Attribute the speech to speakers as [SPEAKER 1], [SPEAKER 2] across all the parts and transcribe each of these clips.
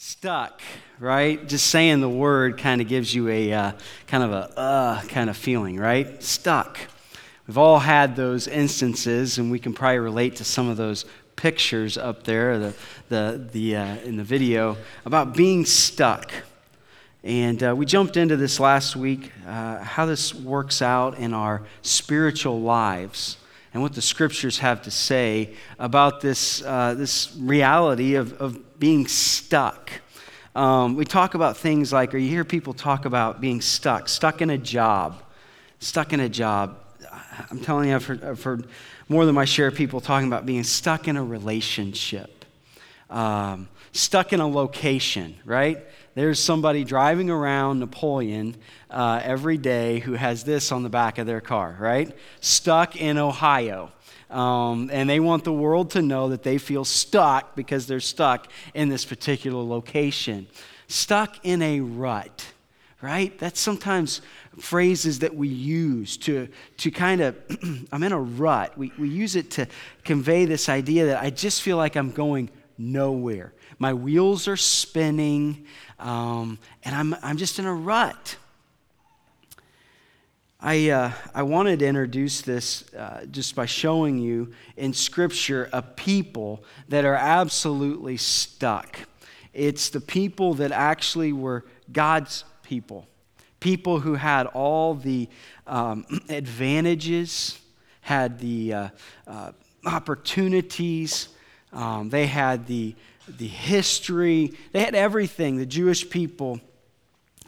[SPEAKER 1] Stuck, right? Just saying the word kind of gives you a uh, kind of a uh kind of feeling, right? Stuck. We've all had those instances, and we can probably relate to some of those pictures up there, the, the, the, uh, in the video, about being stuck. And uh, we jumped into this last week, uh, how this works out in our spiritual lives and what the scriptures have to say about this, uh, this reality of, of being stuck. Um, we talk about things like, or you hear people talk about being stuck, stuck in a job, stuck in a job. I'm telling you, I've heard, I've heard more than my share of people talking about being stuck in a relationship, um, stuck in a location, right? There's somebody driving around Napoleon uh, every day who has this on the back of their car, right? Stuck in Ohio. Um, and they want the world to know that they feel stuck because they're stuck in this particular location. Stuck in a rut, right? That's sometimes phrases that we use to, to kind of, I'm in a rut. We, we use it to convey this idea that I just feel like I'm going nowhere. My wheels are spinning, um, and I'm, I'm just in a rut. I, uh, I wanted to introduce this uh, just by showing you in Scripture a people that are absolutely stuck. It's the people that actually were God's people, people who had all the um, advantages, had the uh, uh opportunities, um, they had the, the history, they had everything, the Jewish people.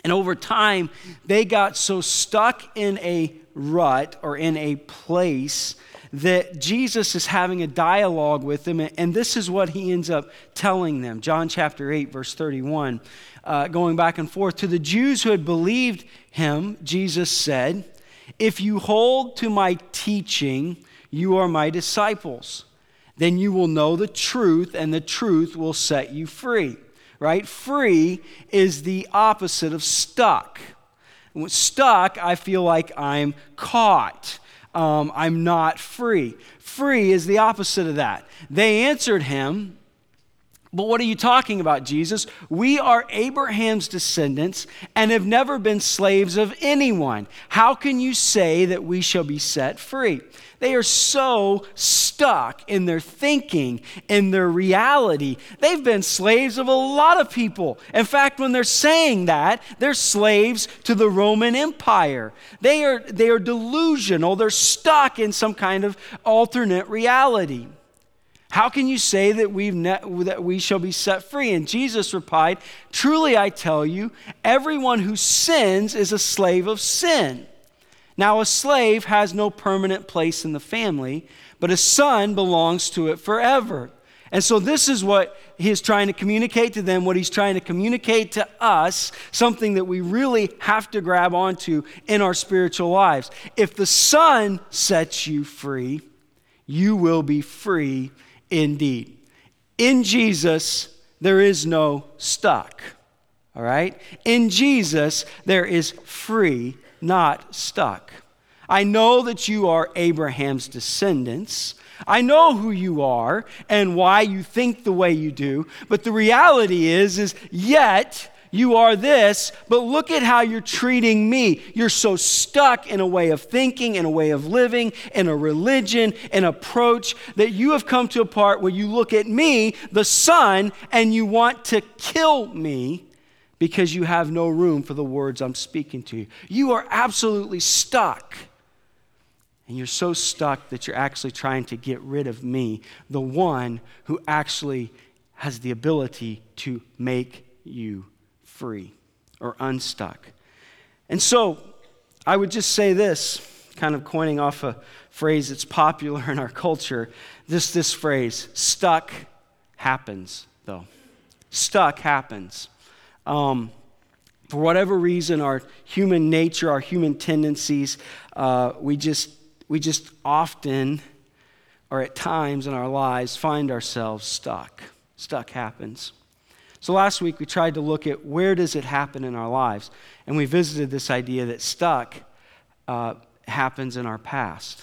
[SPEAKER 1] And over time, they got so stuck in a rut or in a place that Jesus is having a dialogue with them. And this is what he ends up telling them. John chapter 8, verse 31, uh, going back and forth. To the Jews who had believed him, Jesus said, If you hold to my teaching, you are my disciples then you will know the truth, and the truth will set you free. Right? Free is the opposite of stuck. When Stuck, I feel like I'm caught. Um, I'm not free. Free is the opposite of that. They answered him, but what are you talking about, Jesus? We are Abraham's descendants and have never been slaves of anyone. How can you say that we shall be set free? They are so stuck in their thinking, in their reality. They've been slaves of a lot of people. In fact, when they're saying that, they're slaves to the Roman Empire. They are, they are delusional, they're stuck in some kind of alternate reality. How can you say that, we've ne- that we shall be set free? And Jesus replied, Truly I tell you, everyone who sins is a slave of sin. Now, a slave has no permanent place in the family, but a son belongs to it forever. And so, this is what he is trying to communicate to them, what he's trying to communicate to us, something that we really have to grab onto in our spiritual lives. If the Son sets you free, you will be free indeed. In Jesus, there is no stuck. All right? In Jesus, there is free not stuck. I know that you are Abraham's descendants. I know who you are and why you think the way you do, but the reality is is yet you are this, but look at how you're treating me. You're so stuck in a way of thinking, in a way of living, in a religion, an approach that you have come to a part where you look at me, the Son, and you want to kill me because you have no room for the words I'm speaking to you. You are absolutely stuck. And you're so stuck that you're actually trying to get rid of me, the one who actually has the ability to make you free or unstuck. And so I would just say this, kind of coining off a phrase that's popular in our culture. This, this phrase, stuck happens, though. Stuck happens. Um, for whatever reason, our human nature, our human tendencies, uh, we, just, we just often, or at times in our lives, find ourselves stuck. Stuck happens. So last week we tried to look at where does it happen in our lives, and we visited this idea that stuck uh, happens in our past.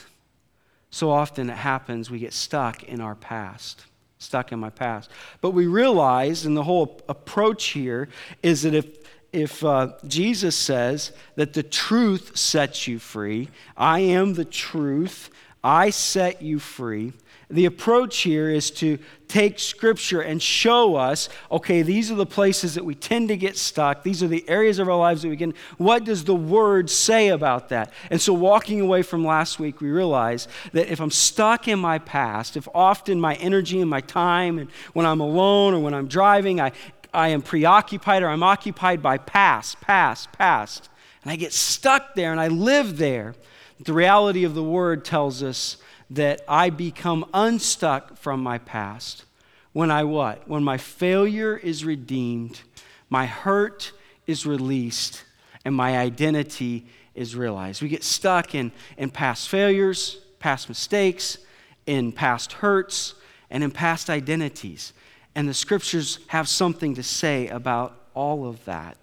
[SPEAKER 1] So often it happens we get stuck in our past. stuck in my past. But we realize, and the whole approach here is that if if uh, Jesus says that the truth sets you free, I am the truth, I set you free. The approach here is to take scripture and show us okay, these are the places that we tend to get stuck. These are the areas of our lives that we can. What does the word say about that? And so, walking away from last week, we realize that if I'm stuck in my past, if often my energy and my time, and when I'm alone or when I'm driving, I, I am preoccupied or I'm occupied by past, past, past, and I get stuck there and I live there, the reality of the word tells us that I become unstuck from my past when I what? When my failure is redeemed, my hurt is released, and my identity is realized. We get stuck in, in past failures, past mistakes, in past hurts, and in past identities. And the scriptures have something to say about all of that.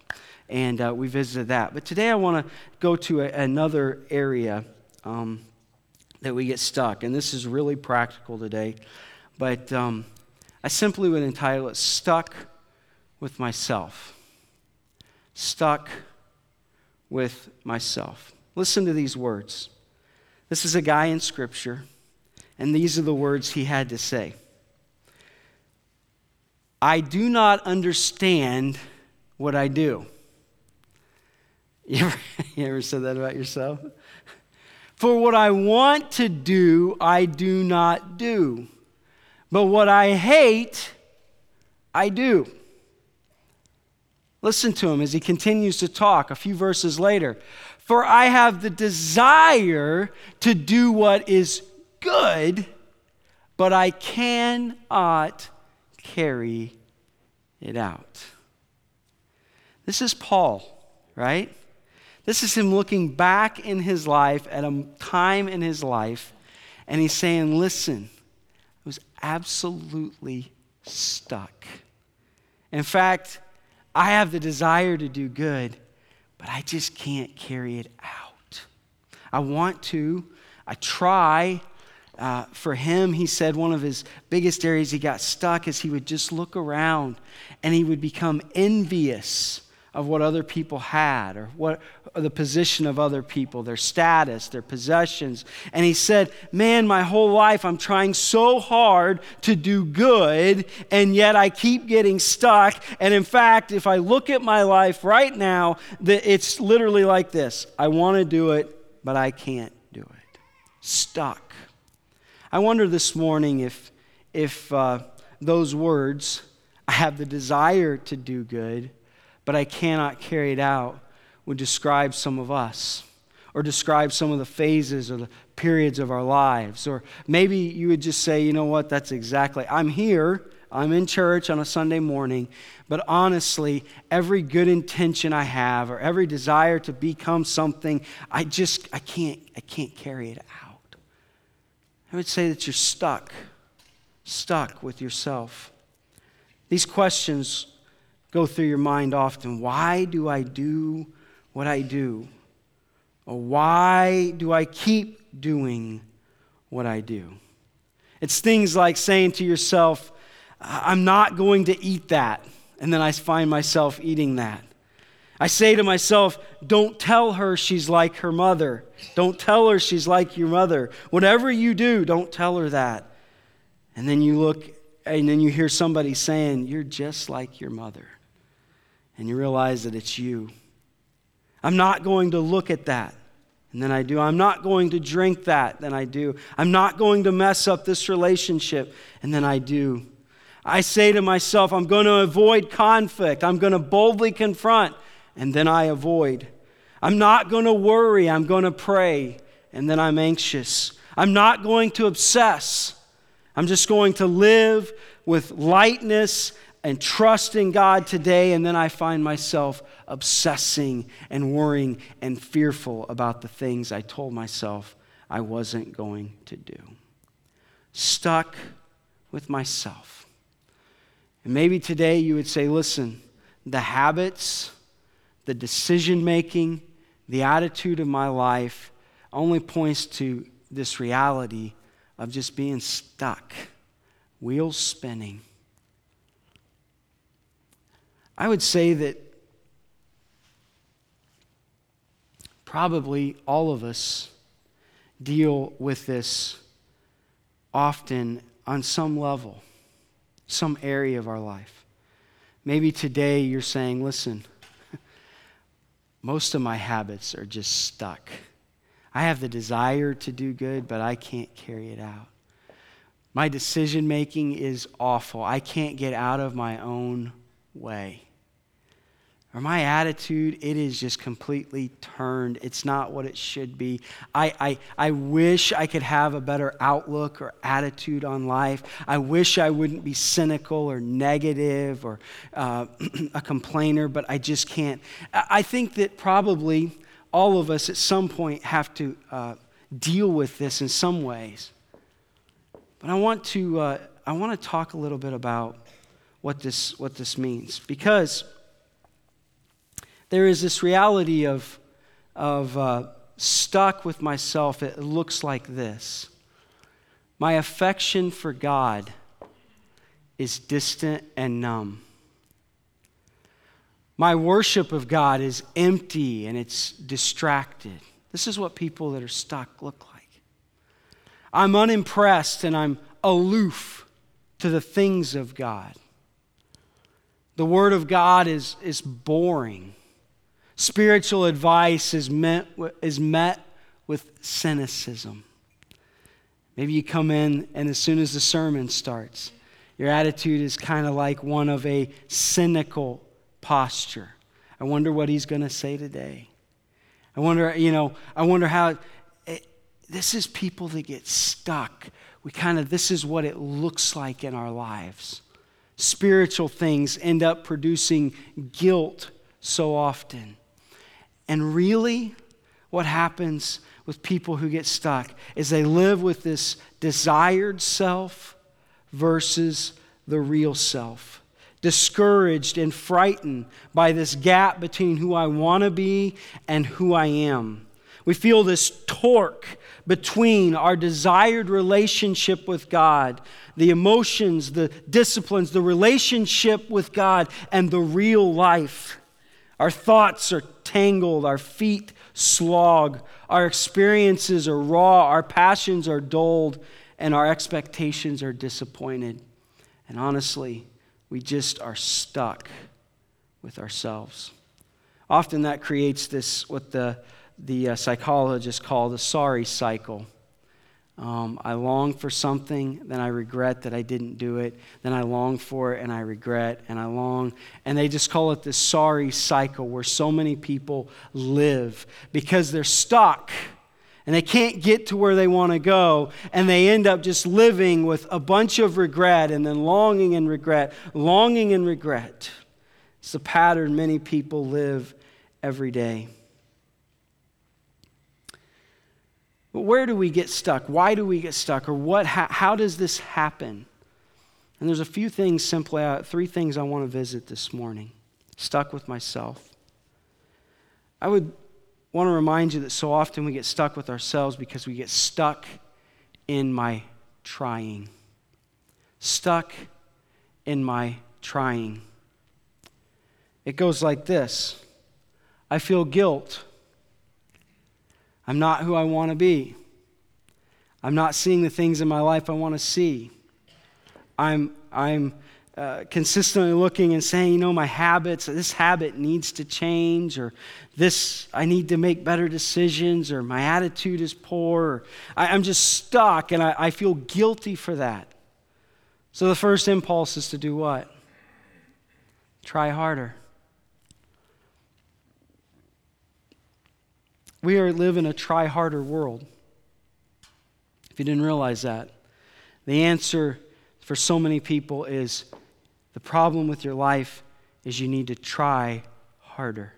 [SPEAKER 1] And uh, we visited that. But today I want to go to a, another area. Um, that we get stuck. And this is really practical today. But um, I simply would entitle it Stuck with Myself. Stuck with Myself. Listen to these words. This is a guy in Scripture, and these are the words he had to say I do not understand what I do. You ever, you ever said that about yourself? For what I want to do, I do not do. But what I hate, I do. Listen to him as he continues to talk a few verses later. For I have the desire to do what is good, but I cannot carry it out. This is Paul, right? This is him looking back in his life at a time in his life, and he's saying, Listen, I was absolutely stuck. In fact, I have the desire to do good, but I just can't carry it out. I want to, I try. Uh, for him, he said one of his biggest areas he got stuck is he would just look around and he would become envious of what other people had or what or the position of other people, their status, their possessions. And he said, Man, my whole life I'm trying so hard to do good, and yet I keep getting stuck. And in fact, if I look at my life right now, it's literally like this I want to do it, but I can't do it. Stuck. I wonder this morning if, if uh, those words, I have the desire to do good but I cannot carry it out, would describe some of us or describe some of the phases or the periods of our lives. Or maybe you would just say, you know what, that's exactly, I'm here, I'm in church on a Sunday morning, but honestly, every good intention I have or every desire to become something, I just, I can't, I can't carry it out. I would say that you're stuck, stuck with yourself. These questions go through your mind often. Why do I do what I do? Or why do I keep doing what I do? It's things like saying to yourself, I'm not going to eat that. And then I find myself eating that. I say to myself, don't tell her she's like her mother. Don't tell her she's like your mother. Whatever you do, don't tell her that. And then you look and then you hear somebody saying, You're just like your mother and you realize that it's you. I'm not going to look at that. And then I do. I'm not going to drink that. Then I do. I'm not going to mess up this relationship. And then I do. I say to myself, I'm going to avoid conflict. I'm going to boldly confront. And then I avoid. I'm not going to worry. I'm going to pray. And then I'm anxious. I'm not going to obsess. I'm just going to live with lightness and trust in God today, and then I find myself obsessing and worrying and fearful about the things I told myself I wasn't going to do. Stuck with myself. And maybe today you would say, listen, the habits, the decision making, the attitude of my life only points to this reality of just being stuck wheels spinning. I would say that probably all of us deal with this often on some level, some area of our life. Maybe today you're saying, listen, most of my habits are just stuck. I have the desire to do good, but I can't carry it out. My decision making is awful. I can't get out of my own way or my attitude, it is just completely turned. It's not what it should be. I, I, I wish I could have a better outlook or attitude on life. I wish I wouldn't be cynical or negative or uh, a complainer, but I just can't. I think that probably all of us at some point have to uh, deal with this in some ways. But I want to, uh, I want to talk a little bit about what this, what this means because there is this reality of, of uh, stuck with myself. It looks like this My affection for God is distant and numb. My worship of God is empty and it's distracted. This is what people that are stuck look like. I'm unimpressed and I'm aloof to the things of God. The Word of God is, is boring. Spiritual advice is met, is met with cynicism. Maybe you come in, and as soon as the sermon starts, your attitude is kind of like one of a cynical posture. I wonder what he's going to say today. I wonder, you know, I wonder how. It, eh, this is people that get stuck. We kind of, this is what it looks like in our lives. Spiritual things end up producing guilt so often. And really, what happens with people who get stuck is they live with this desired self versus the real self. Discouraged and frightened by this gap between who I want to be and who I am. We feel this torque between our desired relationship with God, the emotions, the disciplines, the relationship with God, and the real life. Our thoughts are tangled, our feet slog, our experiences are raw, our passions are dulled, and our expectations are disappointed. And honestly, we just are stuck with ourselves. Often that creates this, what the, the uh, psychologists call the sorry cycle. Um, I long for something, then I regret that I didn't do it. Then I long for it and I regret and I long. And they just call it the sorry cycle where so many people live because they're stuck and they can't get to where they want to go. And they end up just living with a bunch of regret and then longing and regret, longing and regret. It's the pattern many people live every day. But where do we get stuck? Why do we get stuck? Or what, how, how does this happen? And there's a few things simply, uh, three things I want to visit this morning. Stuck with myself. I would want to remind you that so often we get stuck with ourselves because we get stuck in my trying. Stuck in my trying. It goes like this I feel guilt I'm not who I want to be. I'm not seeing the things in my life I want to see. I'm, I'm uh, consistently looking and saying, you know, my habits, this habit needs to change, or this, I need to make better decisions, or my attitude is poor, or I, am just stuck and I, I feel guilty for that. So the first impulse is to do what? Try harder. We are live in a try harder world. If you didn't realize that, the answer for so many people is the problem with your life is you need to try harder.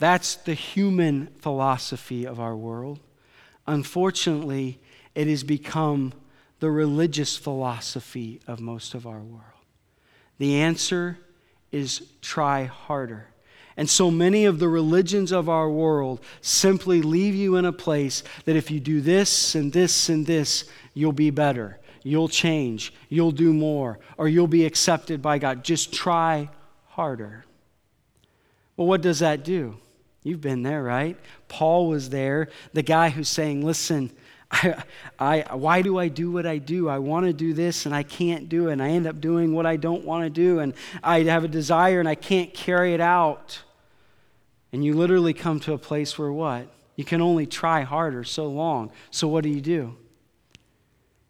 [SPEAKER 1] That's the human philosophy of our world. Unfortunately, it has become the religious philosophy of most of our world. The answer is try harder. And so many of the religions of our world simply leave you in a place that if you do this and this and this, you'll be better. you'll change, you'll do more, or you'll be accepted by God. Just try harder. Well, what does that do? You've been there, right? Paul was there, the guy who's saying, Listen, I, I, why do I do what I do? I want to do this and I can't do it. And I end up doing what I don't want to do. And I have a desire and I can't carry it out. And you literally come to a place where what? You can only try harder so long. So what do you do?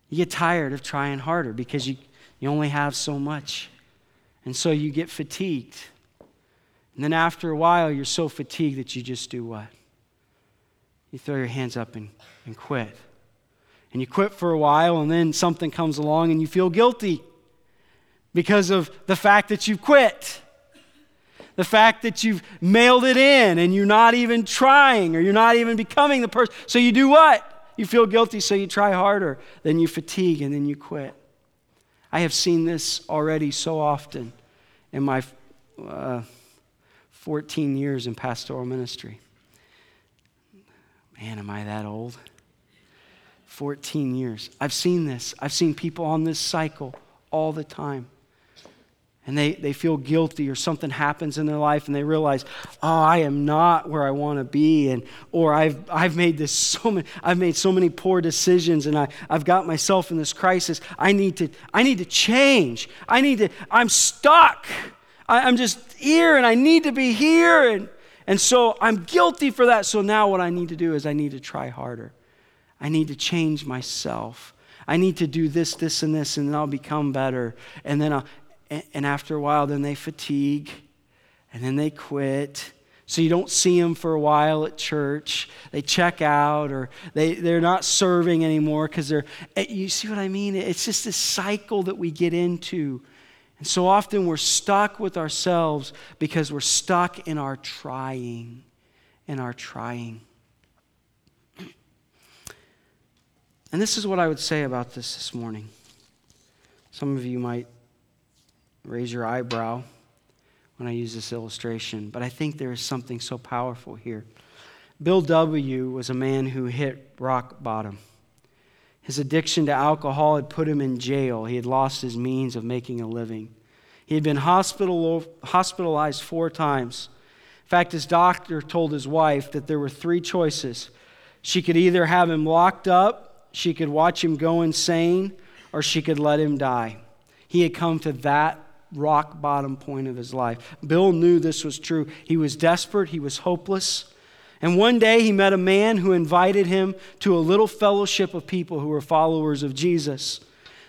[SPEAKER 1] You get tired of trying harder because you, you only have so much. And so you get fatigued. And then after a while, you're so fatigued that you just do what? You throw your hands up and, and quit. And you quit for a while, and then something comes along and you feel guilty because of the fact that you've quit. The fact that you've mailed it in and you're not even trying or you're not even becoming the person. So you do what? You feel guilty, so you try harder. Then you fatigue and then you quit. I have seen this already so often in my uh, 14 years in pastoral ministry. Man, am I that old? 14 years. I've seen this. I've seen people on this cycle all the time. And they, they feel guilty or something happens in their life and they realize, oh, I am not where I want to be. And, or I've, I've made this so many, I've made so many poor decisions and I, I've got myself in this crisis. I need to, I need to change. I need to, I'm stuck. I, I'm just here and I need to be here. And, and so I'm guilty for that. So now what I need to do is I need to try harder. I need to change myself. I need to do this, this, and this, and then I'll become better. And then, I'll, and after a while, then they fatigue, and then they quit. So you don't see them for a while at church. They check out, or they, they're not serving anymore because they're. Eh, you see what I mean? It's just this cycle that we get into. And so often we're stuck with ourselves because we're stuck in our trying, in our trying. And this is what I would say about this this morning. Some of you might raise your eyebrow when I use this illustration, but I think there is something so powerful here. Bill W. was a man who hit rock bottom. His addiction to alcohol had put him in jail. He had lost his means of making a living. He had been hospital, hospitalized four times. In fact, his doctor told his wife that there were three choices. She could either have him locked up she could watch him go insane, or she could let him die. He had come to that rock bottom point of his life. Bill knew this was true. He was desperate, he was hopeless. And one day he met a man who invited him to a little fellowship of people who were followers of Jesus.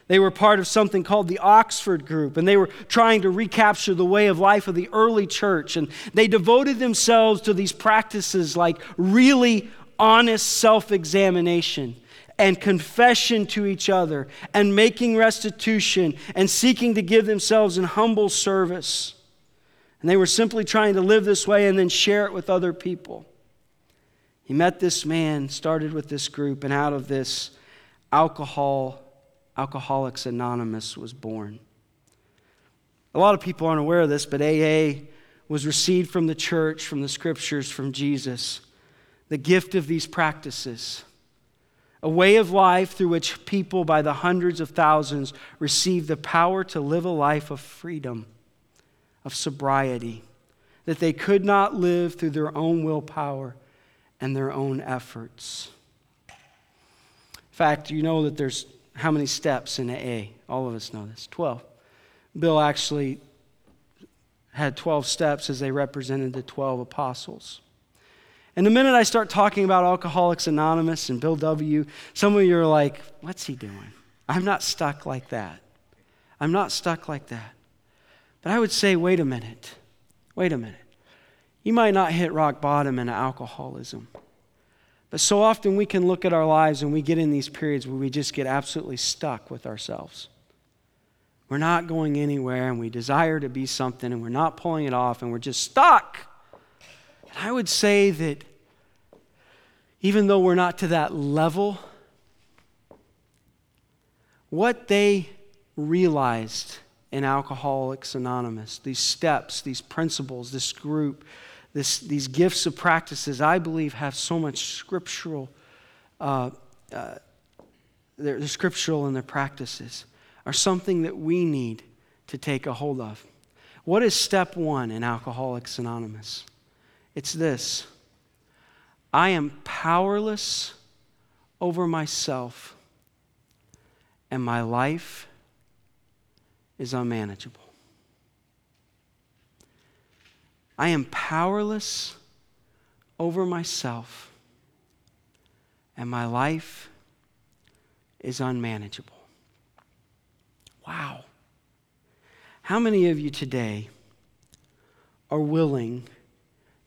[SPEAKER 1] They were part of something called the Oxford Group, and they were trying to recapture the way of life of the early church. And they devoted themselves to these practices like really honest self examination and confession to each other and making restitution and seeking to give themselves in humble service. And they were simply trying to live this way and then share it with other people. He met this man, started with this group, and out of this, alcohol, Alcoholics Anonymous was born. A lot of people aren't aware of this, but AA was received from the church, from the scriptures, from Jesus. The gift of these practices a way of life through which people by the hundreds of thousands receive the power to live a life of freedom, of sobriety, that they could not live through their own willpower and their own efforts. In fact, you know that there's how many steps in AA? All of us know this 12. Bill actually had 12 steps as they represented the 12 apostles. And the minute I start talking about Alcoholics Anonymous and Bill W., some of you are like, what's he doing? I'm not stuck like that. I'm not stuck like that. But I would say, wait a minute. Wait a minute. You might not hit rock bottom in alcoholism. But so often we can look at our lives and we get in these periods where we just get absolutely stuck with ourselves. We're not going anywhere and we desire to be something and we're not pulling it off and we're just stuck. And I would say that even though we're not to that level, what they realized in Alcoholics Anonymous, these steps, these principles, this group, this, these gifts of practices, I believe have so much scriptural uh, uh, scriptural in their practices, are something that we need to take a hold of. What is step one in Alcoholics Anonymous? It's this I am powerless over myself, and my life is unmanageable. I am powerless over myself, and my life is unmanageable. Wow. How many of you today are willing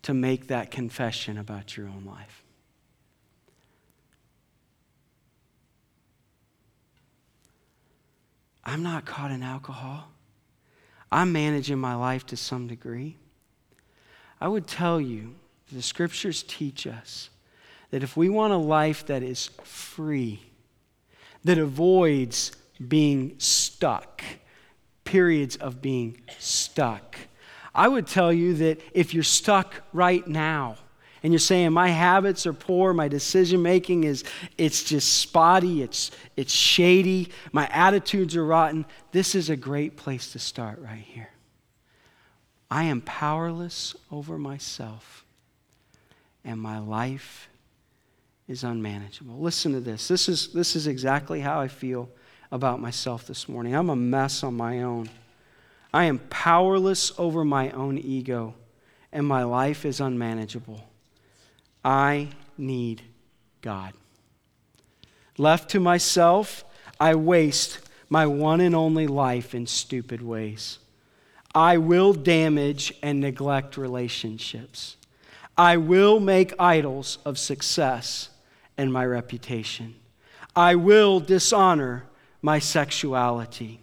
[SPEAKER 1] to make that confession about your own life? I'm not caught in alcohol. I'm managing my life to some degree. I would tell you, the scriptures teach us that if we want a life that is free, that avoids being stuck, periods of being stuck, I would tell you that if you're stuck right now, and you're saying my habits are poor my decision making is it's just spotty it's it's shady my attitudes are rotten this is a great place to start right here. I am powerless over myself and my life is unmanageable. Listen to this. This is this is exactly how i feel about myself this morning. I'm a mess on my own i am powerless over my own ego and my life is unmanageable I need God. Left to myself, I waste my one and only life in stupid ways. I will damage and neglect relationships. I will make idols of success and my reputation. I will dishonor my sexuality.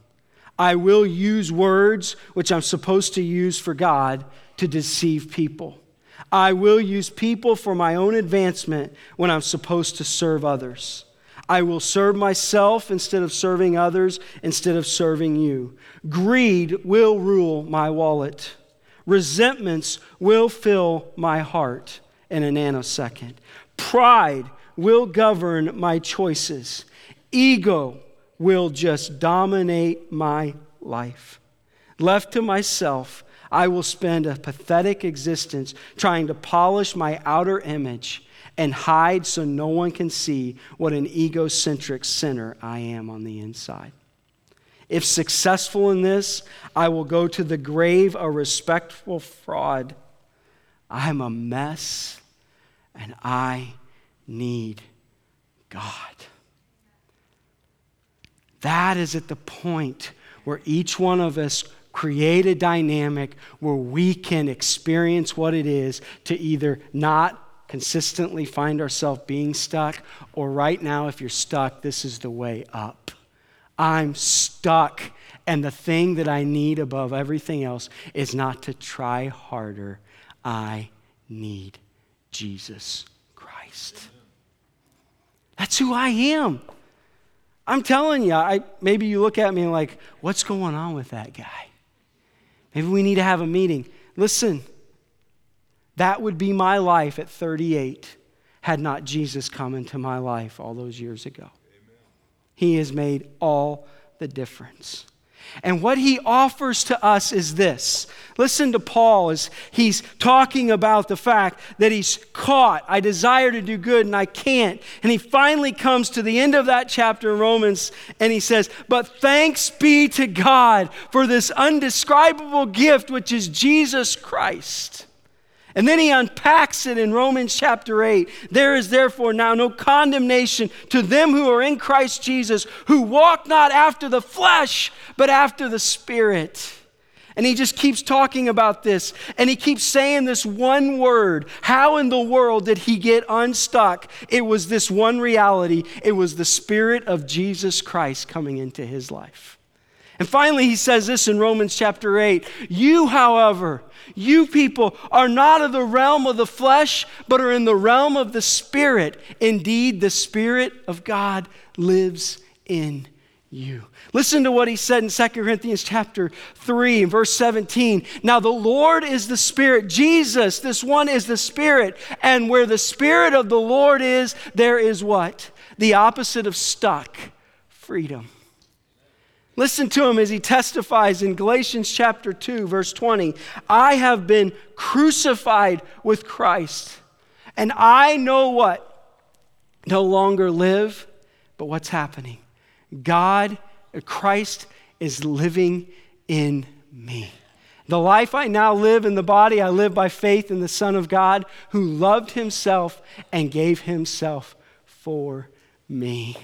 [SPEAKER 1] I will use words which I'm supposed to use for God to deceive people. I will use people for my own advancement when I'm supposed to serve others. I will serve myself instead of serving others, instead of serving you. Greed will rule my wallet. Resentments will fill my heart in a nanosecond. Pride will govern my choices. Ego will just dominate my life. Left to myself, I will spend a pathetic existence trying to polish my outer image and hide so no one can see what an egocentric sinner I am on the inside. If successful in this, I will go to the grave a respectful fraud. I'm a mess and I need God. That is at the point where each one of us create a dynamic where we can experience what it is to either not consistently find ourselves being stuck, or right now, if you're stuck, this is the way up. I'm stuck, and the thing that I need above everything else is not to try harder. I need Jesus Christ. That's who I am. I'm telling you, I, maybe you look at me like, what's going on with that guy? Maybe we need to have a meeting. Listen, that would be my life at 38 had not Jesus come into my life all those years ago. Amen. He has made all the difference. And what he offers to us is this. Listen to Paul as he's talking about the fact that he's caught. I desire to do good and I can't. And he finally comes to the end of that chapter in Romans and he says, But thanks be to God for this undescribable gift, which is Jesus Christ. And then he unpacks it in Romans chapter 8. There is therefore now no condemnation to them who are in Christ Jesus, who walk not after the flesh, but after the Spirit. And he just keeps talking about this. And he keeps saying this one word. How in the world did he get unstuck? It was this one reality it was the Spirit of Jesus Christ coming into his life. And finally, he says this in Romans chapter 8 You, however, you people are not of the realm of the flesh, but are in the realm of the Spirit. Indeed, the Spirit of God lives in you. Listen to what he said in 2 Corinthians chapter 3 and verse 17. Now the Lord is the Spirit. Jesus, this one is the Spirit. And where the Spirit of the Lord is, there is what? The opposite of stuck freedom. Listen to him as he testifies in Galatians chapter 2, verse 20. I have been crucified with Christ, and I know what? No longer live, but what's happening? God, Christ, is living in me. The life I now live in the body, I live by faith in the Son of God who loved himself and gave himself for me.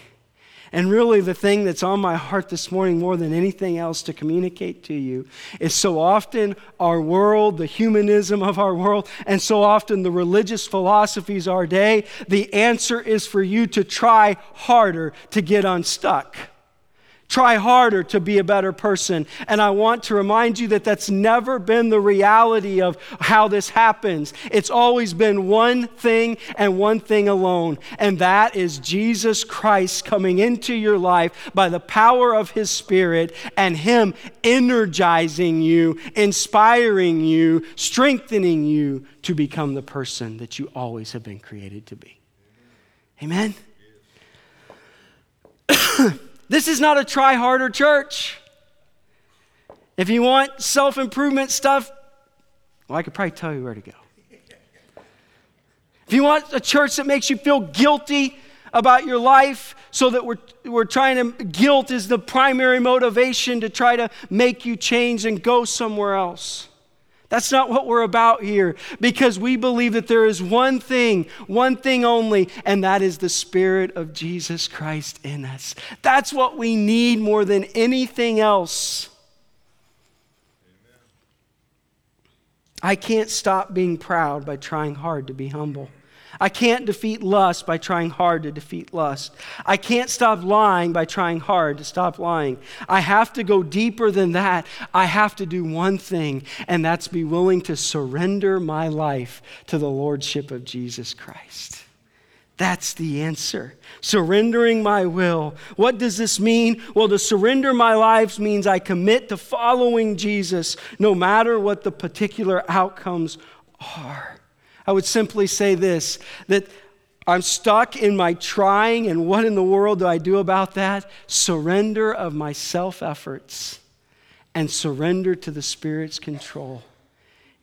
[SPEAKER 1] And really, the thing that's on my heart this morning more than anything else to communicate to you is so often our world, the humanism of our world, and so often the religious philosophies of our day, the answer is for you to try harder to get unstuck. Try harder to be a better person. And I want to remind you that that's never been the reality of how this happens. It's always been one thing and one thing alone, and that is Jesus Christ coming into your life by the power of His Spirit and Him energizing you, inspiring you, strengthening you to become the person that you always have been created to be. Amen? This is not a try harder church. If you want self improvement stuff, well, I could probably tell you where to go. If you want a church that makes you feel guilty about your life, so that we're, we're trying to, guilt is the primary motivation to try to make you change and go somewhere else. That's not what we're about here because we believe that there is one thing, one thing only, and that is the Spirit of Jesus Christ in us. That's what we need more than anything else. I can't stop being proud by trying hard to be humble. I can't defeat lust by trying hard to defeat lust. I can't stop lying by trying hard to stop lying. I have to go deeper than that. I have to do one thing, and that's be willing to surrender my life to the Lordship of Jesus Christ. That's the answer. Surrendering my will. What does this mean? Well, to surrender my life means I commit to following Jesus no matter what the particular outcomes are. I would simply say this that I'm stuck in my trying, and what in the world do I do about that? Surrender of my self efforts and surrender to the Spirit's control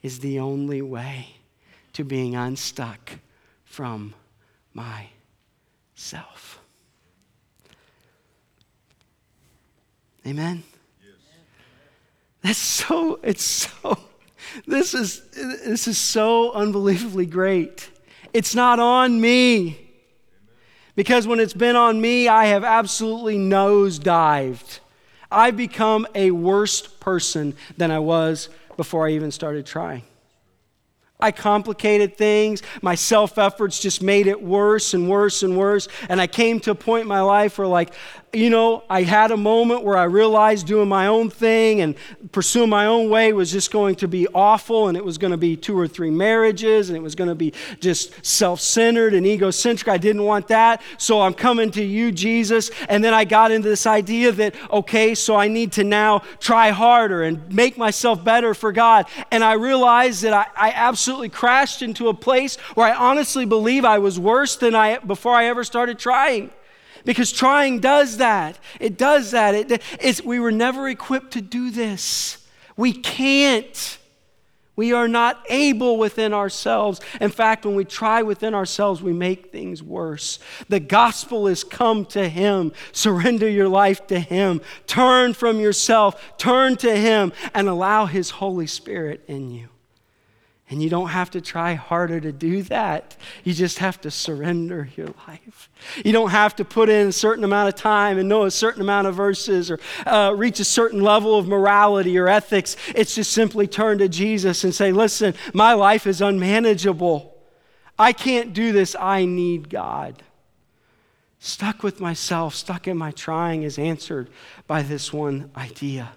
[SPEAKER 1] is the only way to being unstuck from myself. Amen? Yes. That's so, it's so this is, this is so unbelievably great. It's not on me. Because when it's been on me, I have absolutely nosedived. I've become a worse person than I was before I even started trying. I complicated things. My self efforts just made it worse and worse and worse. And I came to a point in my life where, like, you know, I had a moment where I realized doing my own thing and pursuing my own way was just going to be awful and it was going to be two or three marriages and it was going to be just self centered and egocentric. I didn't want that. So I'm coming to you, Jesus. And then I got into this idea that, okay, so I need to now try harder and make myself better for God. And I realized that I, I absolutely crashed into a place where I honestly believe I was worse than I before I ever started trying because trying does that. It does that. It, it's, we were never equipped to do this. We can't. We are not able within ourselves. In fact, when we try within ourselves, we make things worse. The gospel is come to Him. Surrender your life to Him. Turn from yourself, turn to Him, and allow His Holy Spirit in you. And you don't have to try harder to do that. You just have to surrender your life. You don't have to put in a certain amount of time and know a certain amount of verses or uh, reach a certain level of morality or ethics. It's just simply turn to Jesus and say, Listen, my life is unmanageable. I can't do this. I need God. Stuck with myself, stuck in my trying is answered by this one idea.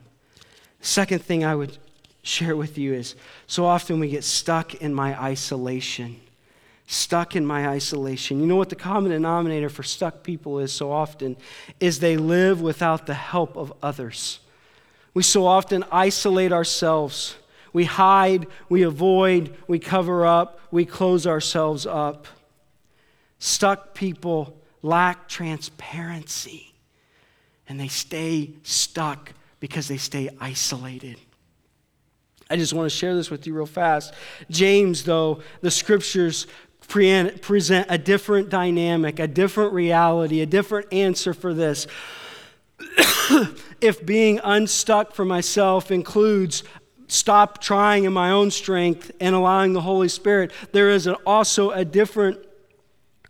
[SPEAKER 1] Second thing I would share with you is so often we get stuck in my isolation. Stuck in my isolation. You know what the common denominator for stuck people is so often is they live without the help of others. We so often isolate ourselves. We hide, we avoid, we cover up, we close ourselves up. Stuck people lack transparency. and they stay stuck because they stay isolated. I just want to share this with you real fast. James, though, the scriptures present a different dynamic, a different reality, a different answer for this. if being unstuck for myself includes stop trying in my own strength and allowing the Holy Spirit, there is also a different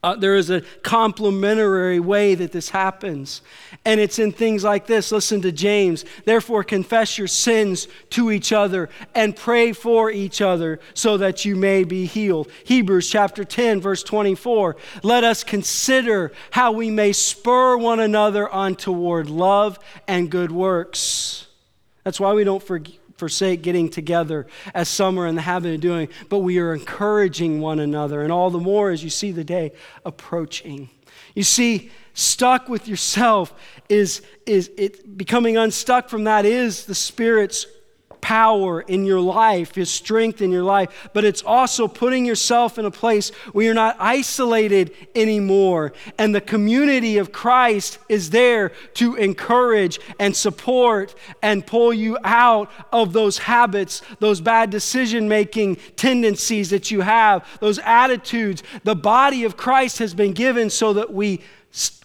[SPEAKER 1] uh, there is a complementary way that this happens. And it's in things like this. Listen to James. Therefore, confess your sins to each other and pray for each other so that you may be healed. Hebrews chapter 10, verse 24. Let us consider how we may spur one another on toward love and good works. That's why we don't forget forsake getting together as some are in the habit of doing, but we are encouraging one another, and all the more as you see the day approaching. You see, stuck with yourself is, is it becoming unstuck from that is the Spirit's power in your life, His strength in your life, but it's also putting yourself in a place where you're not isolated anymore. And the community of Christ is there to encourage and support and pull you out of those habits, those bad decision making tendencies that you have, those attitudes. The body of Christ has been given so that we.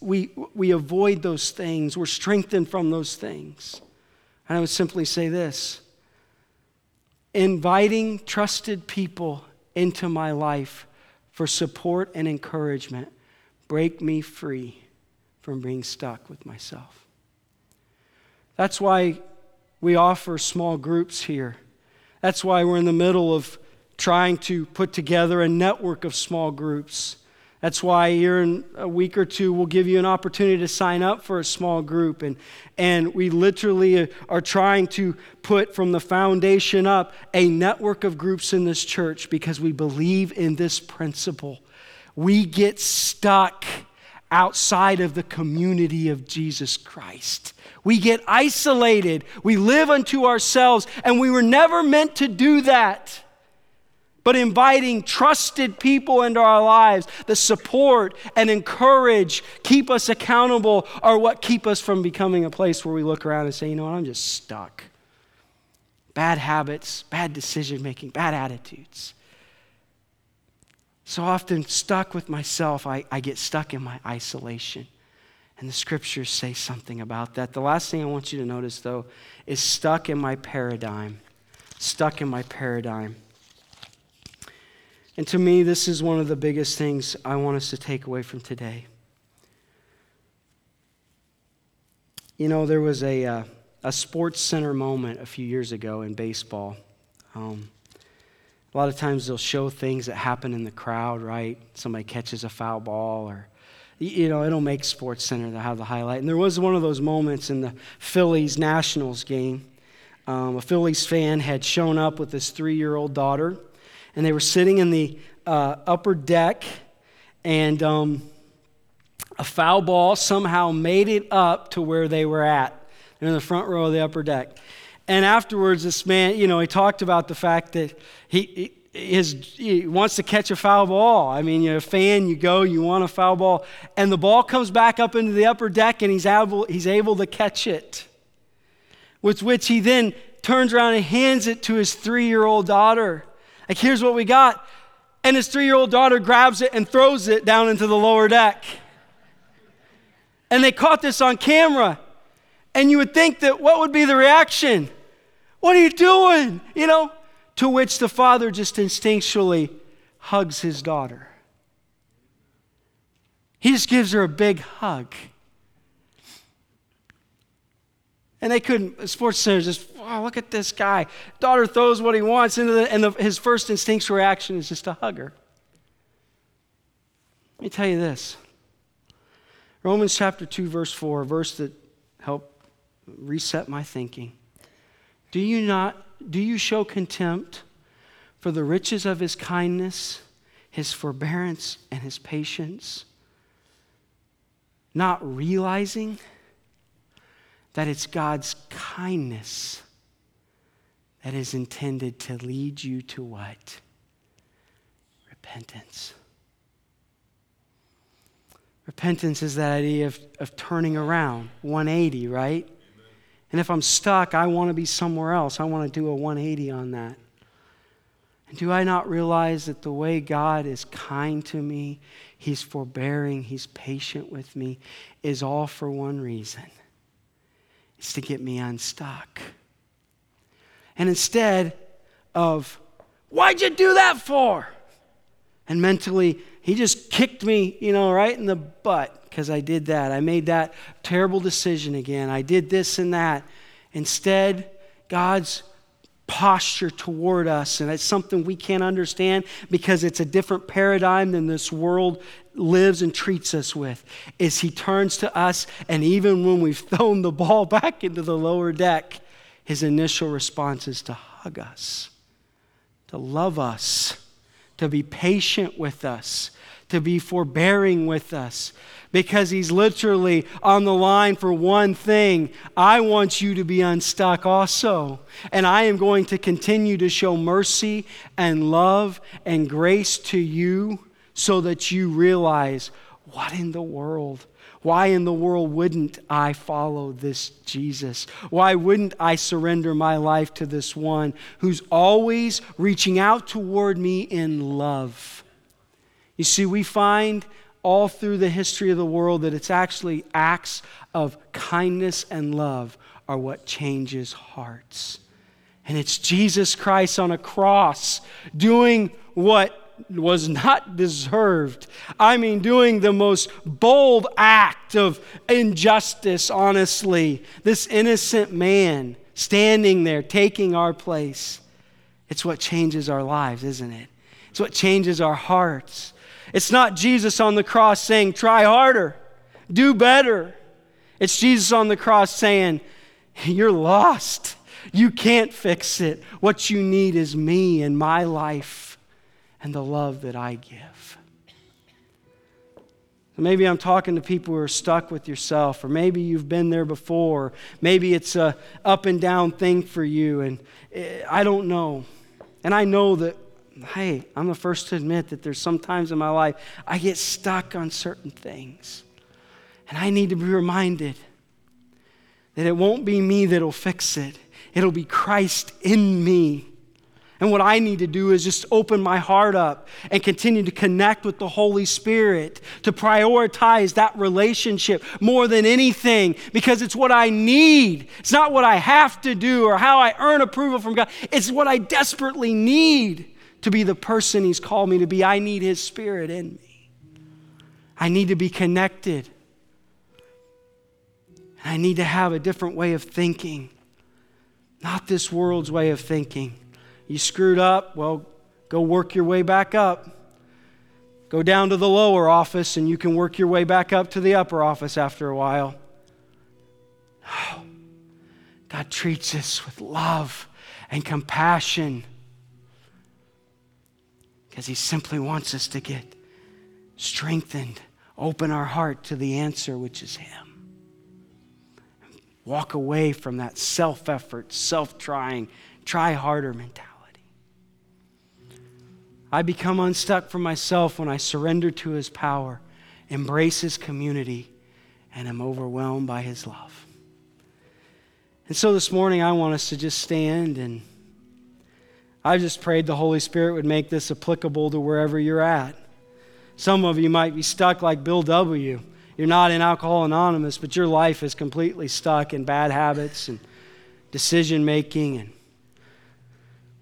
[SPEAKER 1] We, we avoid those things. We're strengthened from those things. And I would simply say this inviting trusted people into my life for support and encouragement break me free from being stuck with myself. That's why we offer small groups here. That's why we're in the middle of trying to put together a network of small groups. That's why here in a week or two, we'll give you an opportunity to sign up for a small group. And, and we literally are trying to put from the foundation up a network of groups in this church because we believe in this principle. We get stuck outside of the community of Jesus Christ. We get isolated. We live unto ourselves, and we were never meant to do that but inviting trusted people into our lives that support and encourage, keep us accountable, are what keep us from becoming a place where we look around and say, you know what, I'm just stuck. Bad habits, bad decision making, bad attitudes. So often, stuck with myself, I, I get stuck in my isolation. And the scriptures say something about that. The last thing I want you to notice, though, is stuck in my paradigm. Stuck in my paradigm. And to me, this is one of the biggest things I want us to take away from today. You know, there was a, uh, a SportsCenter moment a few years ago in baseball. Um, a lot of times they'll show things that happen in the crowd, right? Somebody catches a foul ball or you know, it'll make SportsCenter to have the highlight. And there was one of those moments in the Phillies Nationals game. Um, a Phillies fan had shown up with his three year old daughter and they were sitting in the uh, upper deck, and um, a foul ball somehow made it up to where they were at. They're in the front row of the upper deck. And afterwards, this man, you know, he talked about the fact that he, his, he wants to catch a foul ball. I mean, you're a fan, you go, you want a foul ball, and the ball comes back up into the upper deck, and he's able, he's able to catch it. With which he then turns around and hands it to his three year old daughter. Like, here's what we got. And his three year old daughter grabs it and throws it down into the lower deck. And they caught this on camera. And you would think that what would be the reaction? What are you doing? You know? To which the father just instinctually hugs his daughter. He just gives her a big hug. And they couldn't, SportsCenter's just, wow, look at this guy. Daughter throws what he wants into the, and the, his first instinctual reaction is just to hug her. Let me tell you this Romans chapter 2, verse 4, a verse that helped reset my thinking. Do you not, do you show contempt for the riches of his kindness, his forbearance, and his patience, not realizing? That it's God's kindness that is intended to lead you to what? Repentance. Repentance is that idea of, of turning around, 180, right? And if I'm stuck, I want to be somewhere else. I want to do a 180 on that. And do I not realize that the way God is kind to me, He's forbearing, He's patient with me, is all for one reason it's to get me unstuck. And instead of, why'd you do that for? And mentally, he just kicked me, you know, right in the butt because I did that. I made that terrible decision again. I did this and that. Instead, God's posture toward us, and it's something we can't understand because it's a different paradigm than this world lives and treats us with, is He turns to us, and even when we've thrown the ball back into the lower deck, His initial response is to hug us, to love us to be patient with us, to be forbearing with us, because he's literally on the line for one thing. I want you to be unstuck also. And I am going to continue to show mercy and love and grace to you so that you realize what in the world why in the world wouldn't I follow this Jesus? Why wouldn't I surrender my life to this one who's always reaching out toward me in love? You see, we find all through the history of the world that it's actually acts of kindness and love are what changes hearts. And it's Jesus Christ on a cross doing what was not deserved. I mean, doing the most bold act of injustice, honestly. This innocent man standing there, taking our place. It's what changes our lives, isn't it? It's what changes our hearts. It's not Jesus on the cross saying, try harder, do better. It's Jesus on the cross saying, you're lost. You can't fix it. What you need is me and my life and the love that I give. Maybe I'm talking to people who are stuck with yourself, or maybe you've been there before. Maybe it's a up and down thing for you, and eh, I don't know. And I know that, hey, I'm the first to admit that there's some times in my life I get stuck on certain things. And I need to be reminded that it won't be me that'll fix it, it'll be Christ in me and what I need to do is just open my heart up and continue to connect with the Holy Spirit, to prioritize that relationship more than anything because it's what I need. It's not what I have to do or how I earn approval from God. It's what I desperately need to be the person He's called me to be. I need His Spirit in me. I need to be connected. I need to have a different way of thinking, not this world's way of thinking. You screwed up, well, go work your way back up. Go down to the lower office and you can work your way back up to the upper office after a while. Oh, God treats us with love and compassion because He simply wants us to get strengthened, open our heart to the answer, which is Him. Walk away from that self effort, self trying, try harder mentality. I become unstuck from myself when I surrender to His power, embrace His community, and am overwhelmed by His love. And so this morning, I want us to just stand and I just prayed the Holy Spirit would make this applicable to wherever you're at. Some of you might be stuck like Bill W. You're not in Alcohol Anonymous, but your life is completely stuck in bad habits and decision making and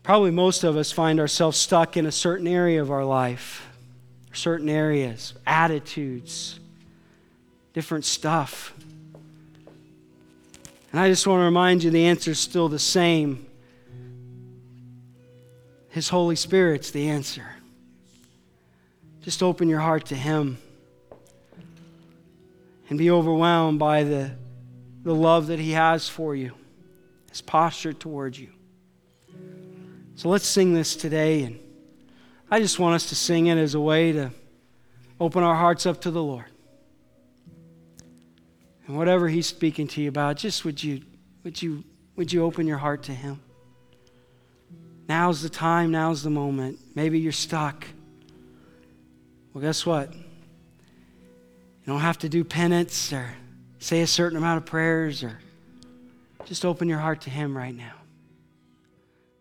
[SPEAKER 1] Probably most of us find ourselves stuck in a certain area of our life, certain areas, attitudes, different stuff. And I just want to remind you the answer is still the same. His Holy Spirit's the answer. Just open your heart to Him and be overwhelmed by the, the love that He has for you, His posture towards you. So let's sing this today. And I just want us to sing it as a way to open our hearts up to the Lord. And whatever He's speaking to you about, just would you, would you, would you open your heart to Him? Now's the time, now's the moment. Maybe you're stuck. Well, guess what? You don't have to do penance or say a certain amount of prayers or just open your heart to Him right now.